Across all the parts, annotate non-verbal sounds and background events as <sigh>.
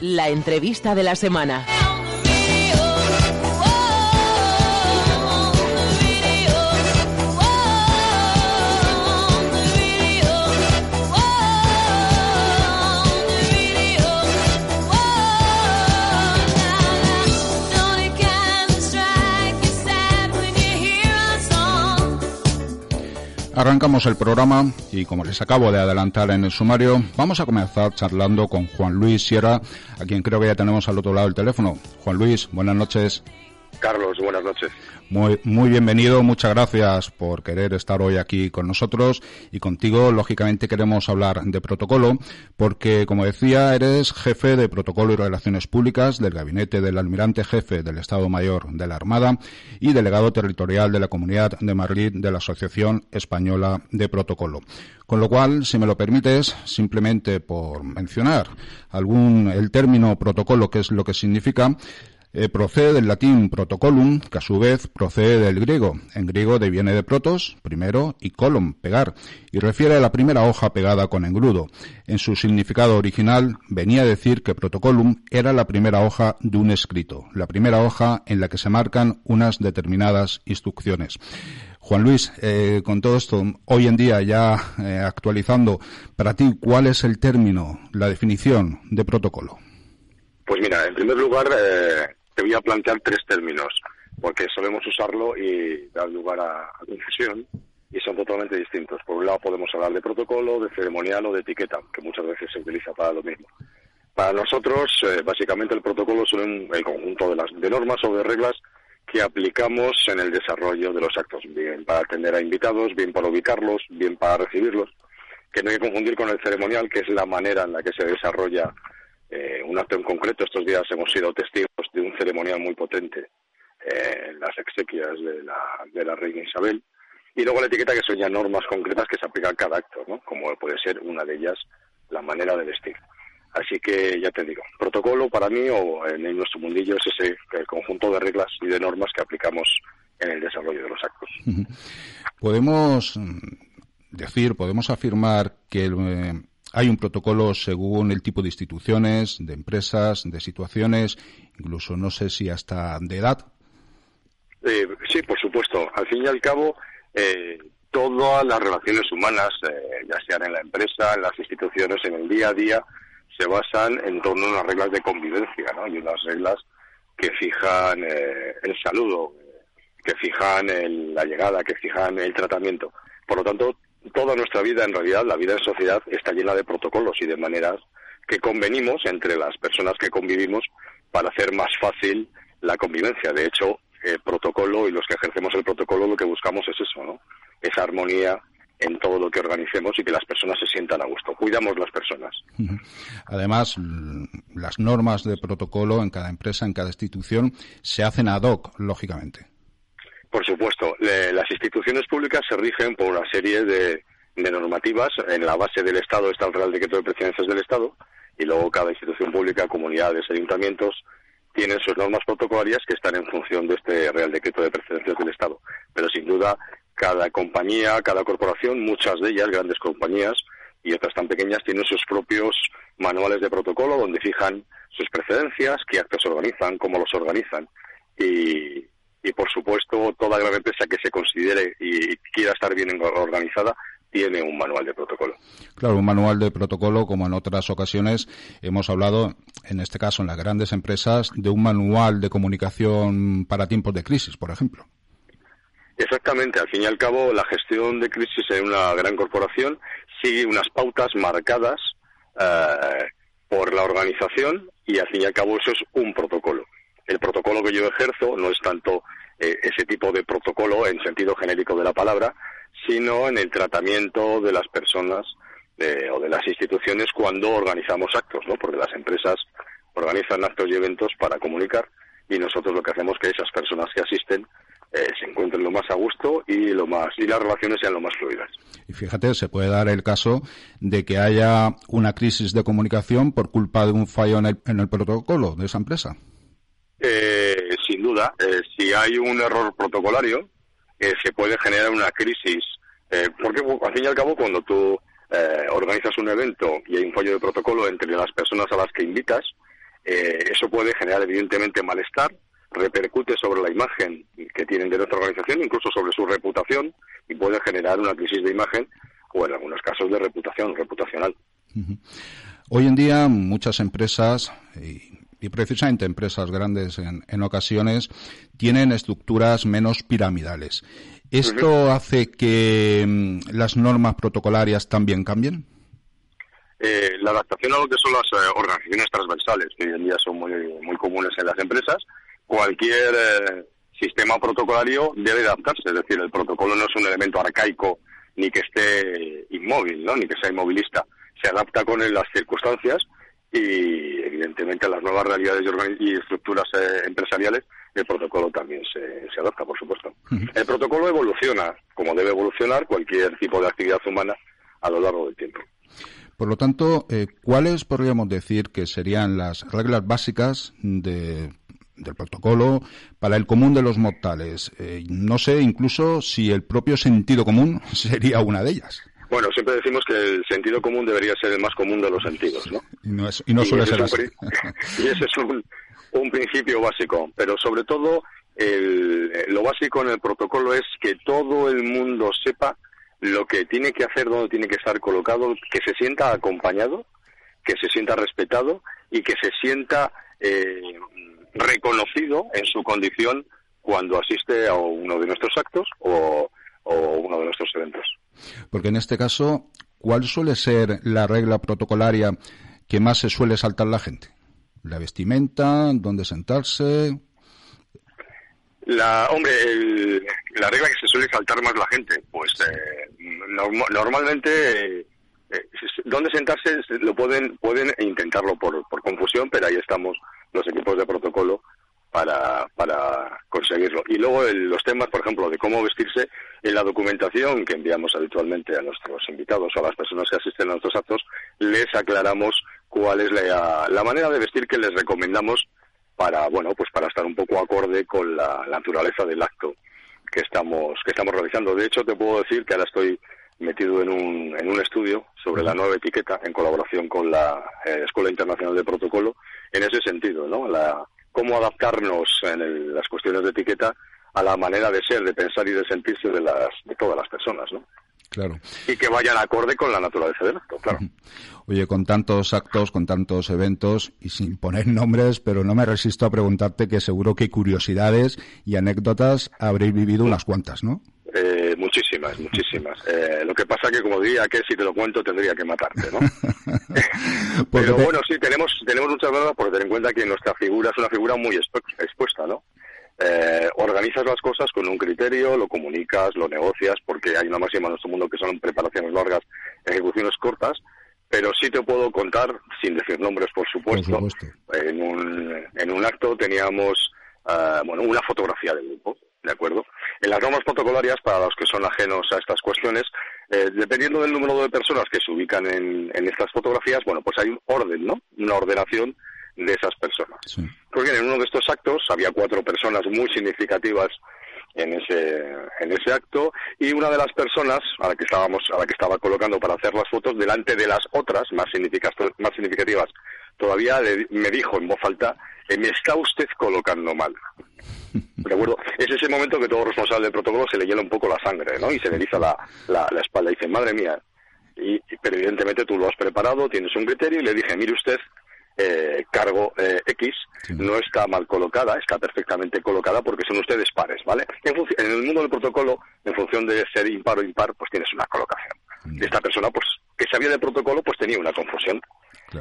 La entrevista de la semana. Arrancamos el programa y como les acabo de adelantar en el sumario, vamos a comenzar charlando con Juan Luis Sierra, a quien creo que ya tenemos al otro lado del teléfono. Juan Luis, buenas noches. Carlos, buenas noches. Muy, muy bienvenido, muchas gracias por querer estar hoy aquí con nosotros y contigo, lógicamente, queremos hablar de protocolo porque, como decía, eres jefe de protocolo y relaciones públicas del gabinete del almirante jefe del Estado Mayor de la Armada y delegado territorial de la Comunidad de Madrid de la Asociación Española de Protocolo. Con lo cual, si me lo permites, simplemente por mencionar algún, el término protocolo, que es lo que significa, eh, procede del latín protocolum, que a su vez procede del griego. En griego deviene de protos, primero, y colum, pegar, y refiere a la primera hoja pegada con engrudo. En su significado original venía a decir que protocolum era la primera hoja de un escrito, la primera hoja en la que se marcan unas determinadas instrucciones. Juan Luis, eh, con todo esto, hoy en día ya eh, actualizando, para ti, ¿cuál es el término, la definición de protocolo? Pues mira, en primer lugar, te voy a plantear tres términos, porque solemos usarlo y dar lugar a, confusión y son totalmente distintos. Por un lado podemos hablar de protocolo, de ceremonial o de etiqueta, que muchas veces se utiliza para lo mismo. Para nosotros, eh, básicamente el protocolo son el conjunto de, las, de normas o de reglas que aplicamos en el desarrollo de los actos, bien para atender a invitados, bien para ubicarlos, bien para recibirlos, que no hay que confundir con el ceremonial, que es la manera en la que se desarrolla eh, un acto en concreto. Estos días hemos sido testigos de un ceremonial muy potente eh, en las exequias de la, de la reina Isabel. Y luego la etiqueta que son ya normas concretas que se aplican a cada acto, ¿no? como puede ser una de ellas la manera de vestir. Así que ya te digo, protocolo para mí o en nuestro mundillo es ese el conjunto de reglas y de normas que aplicamos en el desarrollo de los actos. Podemos mm, decir, podemos afirmar que eh, hay un protocolo según el tipo de instituciones, de empresas, de situaciones, incluso no sé si hasta de edad. Eh, sí, por supuesto. Al fin y al cabo, eh, todas las relaciones humanas, eh, ya sean en la empresa, en las instituciones, en el día a día, se basan en torno a unas reglas de convivencia, ¿no? Y unas reglas que fijan el saludo, que fijan la llegada, que fijan el tratamiento. Por lo tanto, toda nuestra vida, en realidad, la vida en sociedad está llena de protocolos y de maneras que convenimos entre las personas que convivimos para hacer más fácil la convivencia. De hecho, el protocolo y los que ejercemos el protocolo lo que buscamos es eso, ¿no? Esa armonía en todo lo que organicemos y que las personas se sientan a gusto. Cuidamos las personas. Además, las normas de protocolo en cada empresa, en cada institución, se hacen ad hoc, lógicamente. Por supuesto, instituciones públicas se rigen por una serie de, normativas. En la base del Estado está el Real Decreto de Presidencias del Estado y luego cada institución pública, comunidades, ayuntamientos, tienen sus normas protocolarias que están en función de este Real Decreto de Presidencias del Estado. Pero sin duda, cada compañía, cada corporación, muchas de ellas, grandes compañías y otras tan pequeñas, tienen sus propios manuales de protocolo donde fijan sus precedencias, qué actos organizan, cómo los organizan. Y, y por supuesto toda gran empresa que se considere y quiera estar bien organizada tiene un manual de protocolo. Claro, un manual de protocolo, como en otras ocasiones hemos hablado, en este caso en las grandes empresas, de un manual de comunicación para tiempos de crisis, por ejemplo. Exactamente, al fin y al cabo, la gestión de crisis en una gran corporación sigue unas pautas marcadas eh, por la organización y al fin y al cabo eso es un protocolo el protocolo que yo ejerzo no es tanto eh, ese tipo de protocolo en sentido genérico de la palabra, sino en el tratamiento de las personas o de las instituciones cuando organizamos actos, ¿no? Porque las empresas organizan actos y eventos para comunicar y nosotros lo que hacemos es que esas personas que asisten eh, se encuentren lo más a gusto y lo más y las relaciones sean lo más fluidas. Y fíjate, se puede dar el caso de que haya una crisis de comunicación por culpa de un fallo en el protocolo de esa empresa. Eh, sin duda, eh, si hay un error protocolario, eh, se puede generar una crisis. porque, al fin y al cabo, cuando tú organizas un evento y hay un fallo de protocolo entre las personas a las que invitas, Eh, eso puede generar evidentemente malestar, repercute sobre la imagen que tienen de nuestra organización, incluso sobre su reputación, y puede generar una crisis de imagen o en algunos casos de reputación, reputacional. Hoy en día muchas empresas, precisamente empresas grandes en, ocasiones, tienen estructuras menos piramidales. ¿Esto hace que mm, las normas protocolarias también cambien? Eh, la adaptación a lo que son las eh, organizaciones transversales, que hoy en día son muy, muy comunes en las empresas, cualquier eh, sistema protocolario debe adaptarse, es decir, el protocolo no es un elemento arcaico ni que esté inmóvil, ¿no? ni que sea inmovilista, se adapta con las circunstancias y evidentemente las nuevas realidades y, estructuras empresariales el protocolo también se, se adapta, por supuesto. El protocolo evoluciona, como debe evolucionar cualquier tipo de actividad humana a lo largo del tiempo. Por lo tanto, eh, ¿cuáles podríamos decir que serían las reglas básicas del protocolo para el común de los mortales? Eh, no sé incluso si el propio sentido común <laughs> sería una de ellas. Bueno, siempre decimos que el sentido común debería ser el más común de los sentidos, ¿no? Y no, suele ser así. <laughs> y ese es un, principio básico, pero sobre todo lo básico en el protocolo es que todo el mundo sepa lo que tiene que hacer, donde tiene que estar colocado, que se sienta acompañado, que se sienta respetado y que se sienta eh, reconocido en su condición cuando asiste a uno de nuestros actos o, uno de nuestros eventos. Porque en este caso, ¿cuál suele ser la regla protocolaria que más se suele saltar la gente? ¿La vestimenta? ¿Dónde sentarse? La, hombre, la regla que se suele saltar más la gente, pues eh, normalmente eh, dónde sentarse lo pueden pueden intentarlo por, por confusión, pero ahí estamos los equipos de protocolo para, para conseguirlo. Y luego los temas, por ejemplo, de cómo vestirse, en la documentación que enviamos habitualmente a nuestros invitados o a las personas que asisten a nuestros actos, les aclaramos cuál es la, la manera de vestir que les recomendamos para bueno pues para estar un poco acorde con la, naturaleza del acto que estamos que estamos realizando. De hecho te puedo decir que ahora estoy metido en un, en un estudio sobre la nueva etiqueta en colaboración con la eh, Escuela Internacional de Protocolo en ese sentido no la cómo adaptarnos en las cuestiones de etiqueta a la manera de ser de pensar y de sentirse de las de todas las personas no Claro. Y que vayan acorde con la naturaleza del acto, claro. <laughs> Oye, con tantos actos, con tantos eventos, y sin poner nombres, pero no me resisto a preguntarte que seguro que curiosidades y anécdotas habréis vivido unas cuantas, ¿no? Eh, muchísimas, muchísimas. <laughs> Eh, lo que pasa que, como diría que si te lo cuento tendría que matarte, ¿no? <laughs> Pero bueno, sí, tenemos, tenemos muchas verdades porque ten en cuenta que nuestra figura es una figura muy expuesta, ¿no? Eh, organizas las cosas con un criterio, lo comunicas, lo negocias, porque hay una máxima en nuestro mundo que son preparaciones largas, ejecuciones cortas, pero sí te puedo contar, sin decir nombres por supuesto, En, un, en un acto teníamos uh, bueno, una fotografía del grupo, ¿de acuerdo? En las normas protocolarias, para los que son ajenos a estas cuestiones, eh, dependiendo del número de personas que se ubican en, en estas fotografías, bueno, pues hay un orden, ¿no? Una ordenación de esas personas. Pues bien, en uno de estos actos había cuatro personas muy significativas en ese en ese acto y una de las personas a la que estábamos a la que estaba colocando para hacer las fotos delante de las otras más significativas más significativas todavía me dijo en voz alta eh, me está usted colocando mal <laughs> de acuerdo. Es ese momento que todo responsable del protocolo se le hiela un poco la sangre no y se le eriza la, la, la espalda. Y dice madre mía y, pero evidentemente tú lo has preparado tienes un criterio y le dije mire usted eh, cargo eh, X no está mal colocada, está perfectamente colocada porque son ustedes pares, ¿vale? En, el mundo del protocolo, en función de ser impar o impar, pues tienes una colocación. Esta persona, pues, que sabía del protocolo, pues tenía una confusión.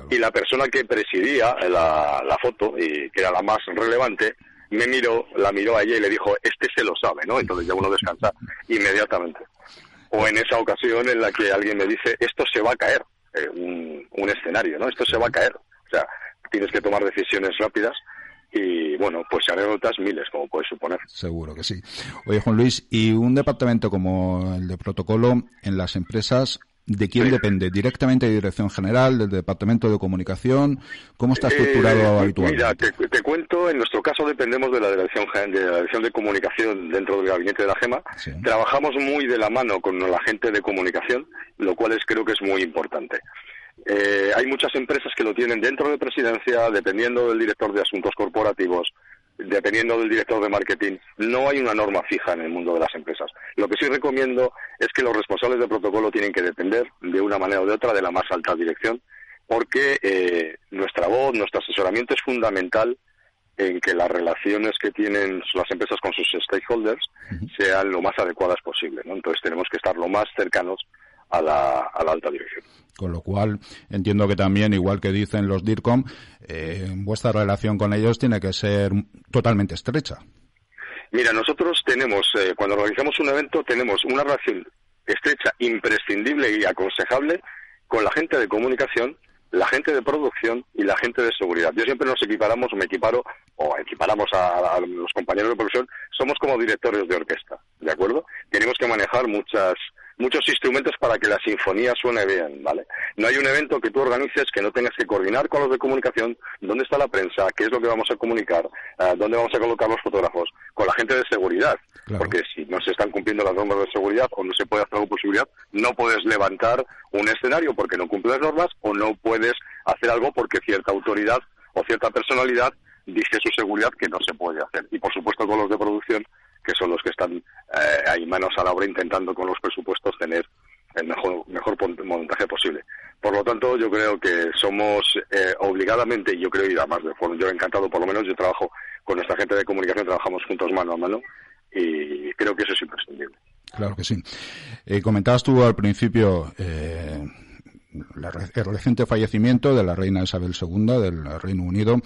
Y la persona que presidía la, la foto, y que era la más relevante, me miró, la miró a ella y le dijo, este se lo sabe, ¿no? Entonces ya uno descansa <laughs> inmediatamente. O en esa ocasión en la que alguien me dice, esto se va a caer, eh, un, un escenario, ¿no? Esto se va a caer. Tienes que tomar decisiones rápidas y bueno, pues anécdotas miles, como puedes suponer. Seguro que sí. Oye, Juan Luis, ¿y un departamento como el de protocolo en las empresas, de quién depende? ¿Directamente de Dirección General, del Departamento de Comunicación? ¿Cómo está estructurado eh, habitualmente? Mira, te, cuento, en nuestro caso dependemos de la Dirección de la Dirección de Comunicación dentro del gabinete de la GEMA. Trabajamos muy de la mano con la gente de comunicación, lo cual es creo que es muy importante. Eh, hay muchas empresas que lo tienen dentro de presidencia, dependiendo del director de asuntos corporativos, dependiendo del director de marketing. No hay una norma fija en el mundo de las empresas. Lo que sí recomiendo es que los responsables de protocolo tienen que depender de una manera o de otra de la más alta dirección, porque eh, nuestra voz, nuestro asesoramiento es fundamental en que las relaciones que tienen las empresas con sus stakeholders sean lo más adecuadas posible. Entonces tenemos que estar lo más cercanos a la, alta dirección. Con lo cual, entiendo que también, igual que dicen los DIRCOM, eh, vuestra relación con ellos tiene que ser totalmente estrecha. Mira, nosotros tenemos, eh, cuando organizamos un evento, tenemos una relación estrecha, imprescindible y aconsejable con la gente de comunicación la gente de producción y la gente de seguridad. Yo siempre nos equiparamos, me equiparo, o equiparamos a, los compañeros de producción, somos como directores de orquesta, ¿de acuerdo? Tenemos que manejar muchas muchos instrumentos para que la sinfonía suene bien, ¿vale? No hay un evento que tú organices que no tengas que coordinar con los de comunicación, dónde está la prensa, qué es lo que vamos a comunicar, eh, dónde vamos a colocar los fotógrafos, con la gente de seguridad, porque si no se están cumpliendo las normas de seguridad o no se puede hacer algo por seguridad, no puedes levantar un escenario porque no cumple las normas o no puedes hacer algo porque cierta autoridad o cierta personalidad dice su seguridad que no se puede hacer. Y por supuesto con los de producción que son los que están eh, ahí manos a la obra intentando con los presupuestos tener el mejor, mejor montaje posible. Por lo tanto, yo creo que somos eh, obligadamente, yo creo, y además de forma, yo he encantado, por lo menos yo trabajo con nuestra gente de comunicación, trabajamos juntos mano a mano, y creo que eso es imprescindible. Claro que sí. Eh, comentabas tú al principio eh, el reciente fallecimiento de la reina Isabel II del Reino Unido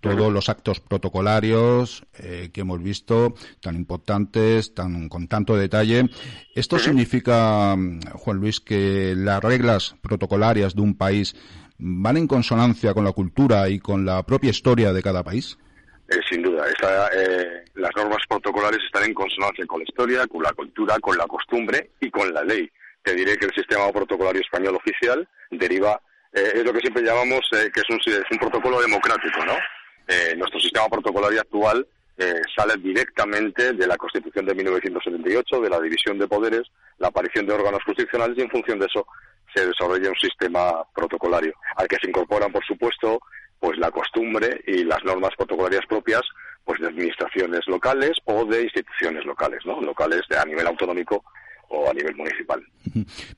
todos los actos protocolarios eh, que hemos visto, tan importantes, tan con tanto detalle. ¿Esto significa, Juan Luis, que las reglas protocolarias de un país van en consonancia con la cultura y con la propia historia de cada país? Eh, sin duda, eh, las normas protocolares están en consonancia con la historia, con la cultura, con la costumbre y con la ley. Te diré que el sistema protocolario español oficial deriva, es lo que siempre llamamos que es un, es un protocolo democrático, ¿no? Eh, nuestro sistema protocolario actual eh, sale directamente de la Constitución de 1978, de la división de poderes, la aparición de órganos constitucionales y en función de eso se desarrolla un sistema protocolario al que se incorporan, por supuesto, pues la costumbre y las normas protocolarias propias pues de administraciones locales o de instituciones locales, ¿no? Locales a nivel autonómico o a nivel municipal.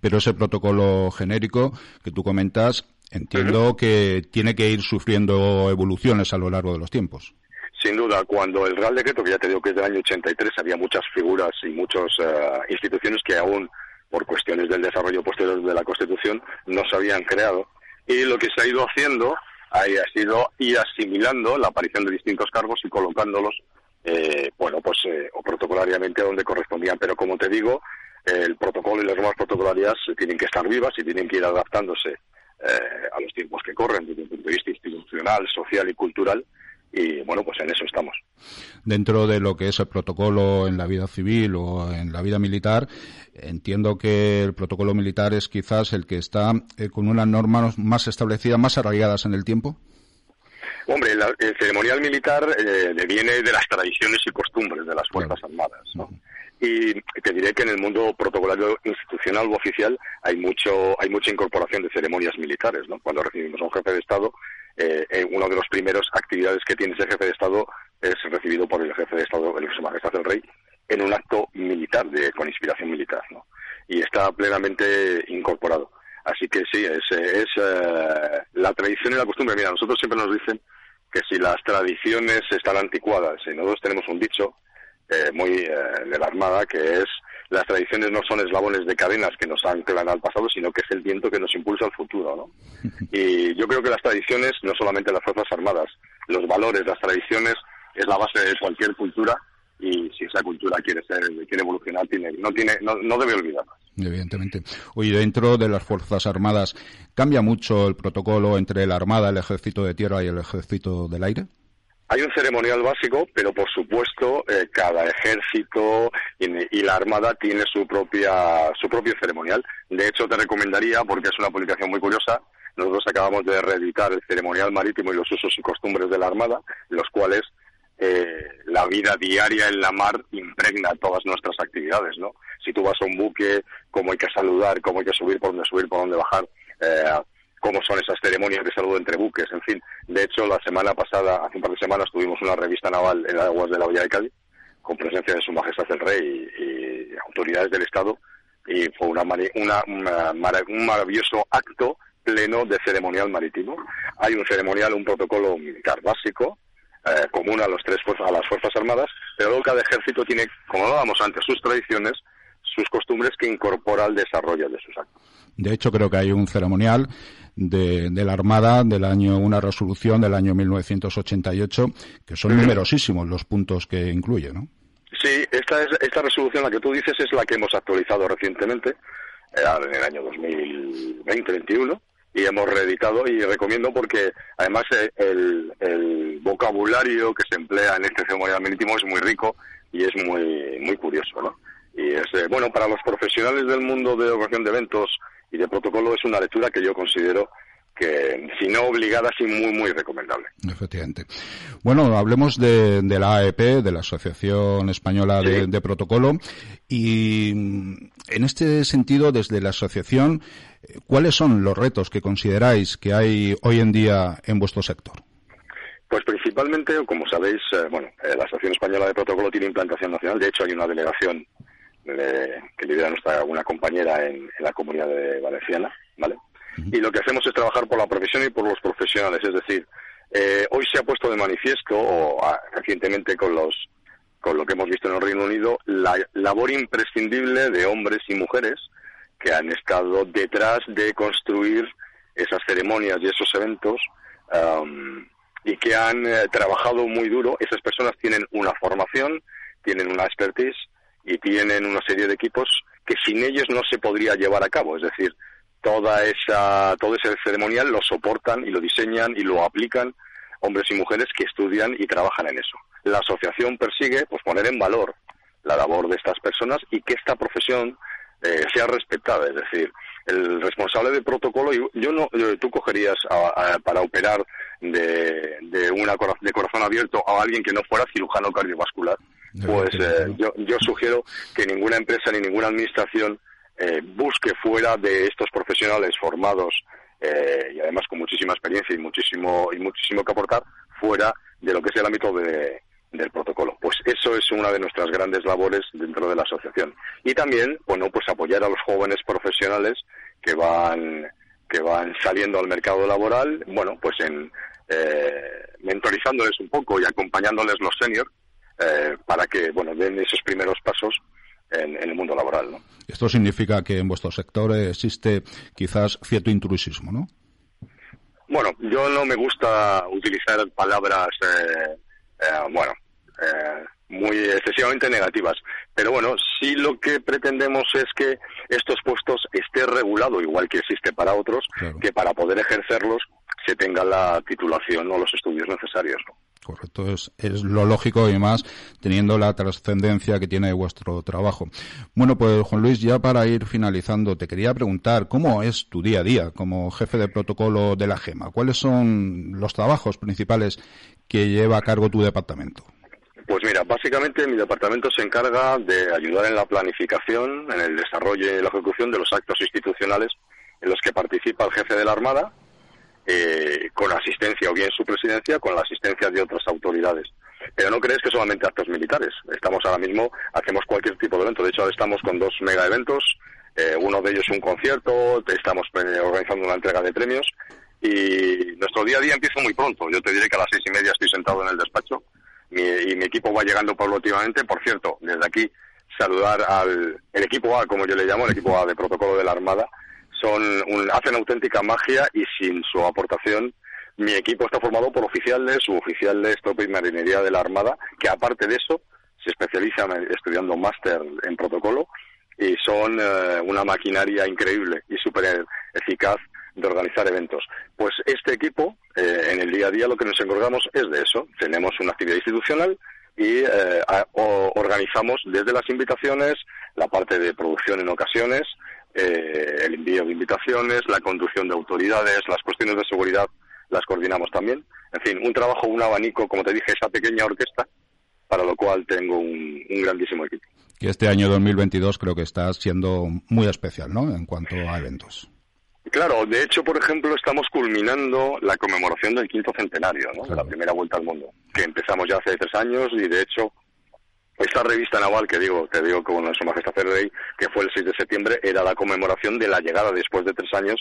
Pero ese protocolo genérico que tú comentas entiendo que tiene que ir sufriendo evoluciones a lo largo de los tiempos. Sin duda, cuando el Real Decreto, que ya te digo que es del año 83, había muchas figuras y muchas eh, instituciones que aún, por cuestiones del desarrollo posterior de la Constitución, no se habían creado. Y lo que se ha ido haciendo ha sido ir asimilando la aparición de distintos cargos y colocándolos, eh, bueno, pues, eh, o protocolariamente donde correspondían. Pero como te digo, el protocolo y las normas protocolarias tienen que estar vivas y tienen que ir adaptándose eh, a los tiempos que corren desde el punto de vista institucional, social y cultural. Y bueno, pues en eso estamos. Dentro de lo que es el protocolo en la vida civil o en la vida militar, entiendo que el protocolo militar es quizás el que está eh, con unas normas más establecidas, más arraigadas en el tiempo. Hombre, el ceremonial militar eh, viene de las tradiciones y costumbres de las Fuerzas Armadas. ¿no? Y te diré que en el mundo protocolario institucional o oficial hay mucho hay mucha incorporación de ceremonias militares no cuando recibimos a un jefe de estado eh, una de las primeras actividades que tiene ese jefe de estado es recibido por el jefe de estado el su majestad el rey en un acto militar de con inspiración militar no y está plenamente incorporado. Así que sí es, es eh, la tradición y la costumbre. Mira nosotros siempre nos dicen que si las tradiciones están anticuadas y nosotros tenemos un dicho eh, muy eh, de la Armada, que es las tradiciones no son eslabones de cadenas que nos anclan al pasado, sino que es el viento que nos impulsa al futuro. ¿no? <laughs> Y yo creo que las tradiciones, no solamente las Fuerzas Armadas, los valores, las tradiciones, es la base de cualquier cultura y si esa cultura quiere ser, quiere evolucionar, tiene, no, tiene, no, no debe olvidarlas. Evidentemente. Oye, dentro de las Fuerzas Armadas, ¿cambia mucho el protocolo entre la Armada, el Ejército de Tierra y el Ejército del Aire? Hay un ceremonial básico, pero por supuesto eh, cada ejército y, la armada tiene su propia su propio ceremonial. De hecho, te recomendaría, porque es una publicación muy curiosa, nosotros acabamos de reeditar el ceremonial marítimo y los usos y costumbres de la armada, los cuales eh, la vida diaria en la mar impregna todas nuestras actividades, ¿no? Si tú vas a un buque, cómo hay que saludar, cómo hay que subir, por dónde subir, por dónde bajar. Eh, cómo son esas ceremonias de saludo entre buques, en fin. De hecho, la semana pasada, hace un par de semanas, tuvimos una revista naval en las aguas de la Hoya de Cádiz, con presencia de Su Majestad el Rey y, autoridades del Estado, y fue una, una, un maravilloso acto pleno de ceremonial marítimo. Hay un ceremonial, un protocolo militar básico, eh, común a, los tres, a las Fuerzas Armadas, pero luego cada ejército tiene, como hablábamos antes, sus tradiciones, sus costumbres que incorpora al desarrollo de sus actos. De hecho, creo que hay un ceremonial de, la Armada del año, una resolución del año 1988, que son numerosísimos los puntos que incluye, ¿no? Sí, esta, es, esta resolución, la que tú dices, es la que hemos actualizado recientemente, eh, en el año 2020-2021, y hemos reeditado y recomiendo porque además eh, el, el, vocabulario que se emplea en este ceremonial marítimo es muy rico y es muy, muy curioso, ¿no? Y es, eh, bueno, para los profesionales del mundo de organización de eventos y de protocolo es una lectura que yo considero que, si no obligada, sí muy, muy recomendable. Efectivamente. Bueno, hablemos de, la AEP, de la Asociación Española de, Protocolo, y en este sentido, desde la asociación, ¿cuáles son los retos que consideráis que hay hoy en día en vuestro sector? Pues principalmente, como sabéis, eh, bueno, eh, la Asociación Española de Protocolo tiene implantación nacional. De hecho, hay una delegación que lidera nuestra una compañera en, la comunidad de Valenciana, ¿vale? Y lo que hacemos es trabajar por la profesión y por los profesionales, es decir, eh, hoy se ha puesto de manifiesto, o recientemente con los con lo que hemos visto en el Reino Unido, la labor imprescindible de hombres y mujeres que han estado detrás de construir esas ceremonias y esos eventos y que han eh, trabajado muy duro. Esas personas tienen una formación, tienen una expertise y tienen una serie de equipos que sin ellos no se podría llevar a cabo. Es decir, toda esa, todo ese ceremonial lo soportan y lo diseñan y lo aplican hombres y mujeres que estudian y trabajan en eso. La asociación persigue pues poner en valor la labor de estas personas y que esta profesión eh, sea respetada. Es decir, el responsable de protocolo, yo no, tú cogerías para operar de, de, una, de corazón abierto a alguien que no fuera cirujano cardiovascular. Pues eh, yo, yo sugiero que ninguna empresa ni ninguna administración eh, busque fuera de estos profesionales formados y además con muchísima experiencia y muchísimo y muchísimo que aportar fuera de lo que es el ámbito de, del protocolo. Pues eso es una de nuestras grandes labores dentro de la asociación. Y también, bueno, pues apoyar a los jóvenes profesionales que van que van saliendo al mercado laboral, bueno, pues en eh, mentorizándoles un poco y acompañándoles los seniors eh, para que, bueno, den esos primeros pasos en, el mundo laboral, ¿no? Esto significa que en vuestro sector existe quizás cierto intrusismo, ¿no? Bueno, yo no me gusta utilizar palabras, eh, bueno, eh, muy excesivamente negativas. Pero bueno, sí lo que pretendemos es que estos puestos esté regulado, igual que existe para otros, que para poder ejercerlos se tenga la titulación o los estudios necesarios. Correcto, es, es, lo lógico y más teniendo la trascendencia que tiene vuestro trabajo. Bueno, pues Juan Luis, ya para ir finalizando, te quería preguntar cómo es tu día a día como jefe de protocolo de la GEMA. ¿Cuáles son los trabajos principales que lleva a cargo tu departamento? Pues mira, básicamente mi departamento se encarga de ayudar en la planificación, en el desarrollo y la ejecución de los actos institucionales en los que participa el jefe de la Armada, eh, con asistencia o bien su presidencia, con la asistencia de otras autoridades. Pero no crees que solamente actos militares. Estamos ahora mismo, hacemos cualquier tipo de evento. De hecho, ahora estamos con dos mega eventos. Eh, uno de ellos un concierto, estamos eh, organizando una entrega de premios y nuestro día a día empieza muy pronto. Yo te diré que a las seis y media estoy sentado en el despacho y mi equipo va llegando paulatinamente. Por cierto, desde aquí saludar al el equipo A, como yo le llamo, el equipo A de protocolo de la Armada. Son hacen auténtica magia y sin su aportación mi equipo está formado por oficiales, suboficiales, tropa y marinería de la Armada, que aparte de eso se especializan estudiando máster en protocolo y son eh, una maquinaria increíble y súper eficaz de organizar eventos. Pues este equipo, eh, en el día a día, lo que nos encargamos es de eso. Tenemos una actividad institucional y eh, organizamos desde las invitaciones, la parte de producción en ocasiones, eh, el envío de invitaciones, la conducción de autoridades, las cuestiones de seguridad las coordinamos también. En fin, un trabajo, un abanico, como te dije, esa pequeña orquesta, para lo cual tengo un, un grandísimo equipo. Y este año 2022 creo que está siendo muy especial, ¿no? En cuanto a eventos. Claro, de hecho, por ejemplo, estamos culminando la conmemoración del quinto centenario, ¿no? De la primera vuelta al mundo, que empezamos ya hace tres años y de hecho esta revista naval que digo, te digo con Su Majestad el Rey, que fue el 6 de septiembre, era la conmemoración de la llegada después de tres años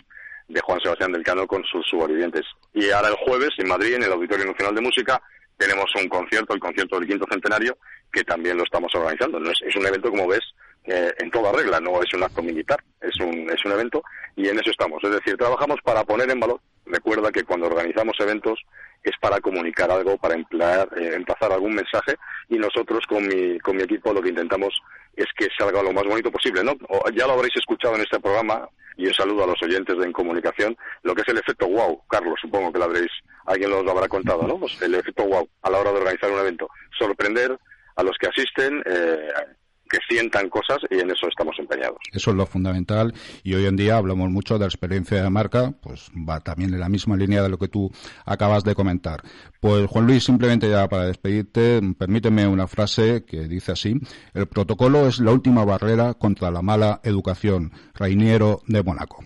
de Juan Sebastián del Cano con sus subordinantes. Y ahora el jueves en Madrid, en el Auditorio Nacional de Música, tenemos un concierto, el concierto del quinto centenario, que también lo estamos organizando. Es, un evento, como ves, eh, en toda regla, no es un acto militar, es un, es un evento y en eso estamos. Es decir, trabajamos para poner en valor. Recuerda que cuando organizamos eventos es para comunicar algo, para emplear, eh, emplazar algún mensaje y nosotros con mi, con mi equipo lo que intentamos es que salga lo más bonito posible. ¿no? ya lo habréis escuchado en este programa y un saludo a los oyentes de En Comunicación, lo que es el efecto wow. Carlos, supongo que lo habréis, alguien lo habrá contado, ¿no? Pues el efecto wow a la hora de organizar un evento. Sorprender a los que asisten, eh, que sientan cosas y en eso estamos empeñados. Eso es lo fundamental y hoy en día hablamos mucho de la experiencia de marca, pues va también en la misma línea de lo que tú acabas de comentar. Pues Juan Luis, simplemente ya para despedirte, permíteme una frase que dice así, el protocolo es la última barrera contra la mala educación, Rainiero de Mónaco.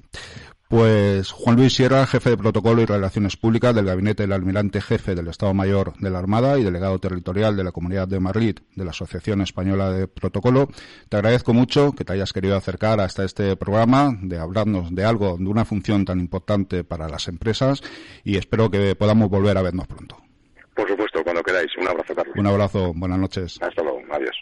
Pues Juan Luis Sierra, jefe de protocolo y relaciones públicas del gabinete del almirante jefe del Estado Mayor de la Armada y delegado territorial de la Comunidad de Madrid de la Asociación Española de Protocolo, te agradezco mucho que te hayas querido acercar hasta este programa, de hablarnos de algo, de una función tan importante para las empresas y espero que podamos volver a vernos pronto. Por supuesto, cuando queráis. Un abrazo, Carlos. Un abrazo, buenas noches. Hasta luego, adiós.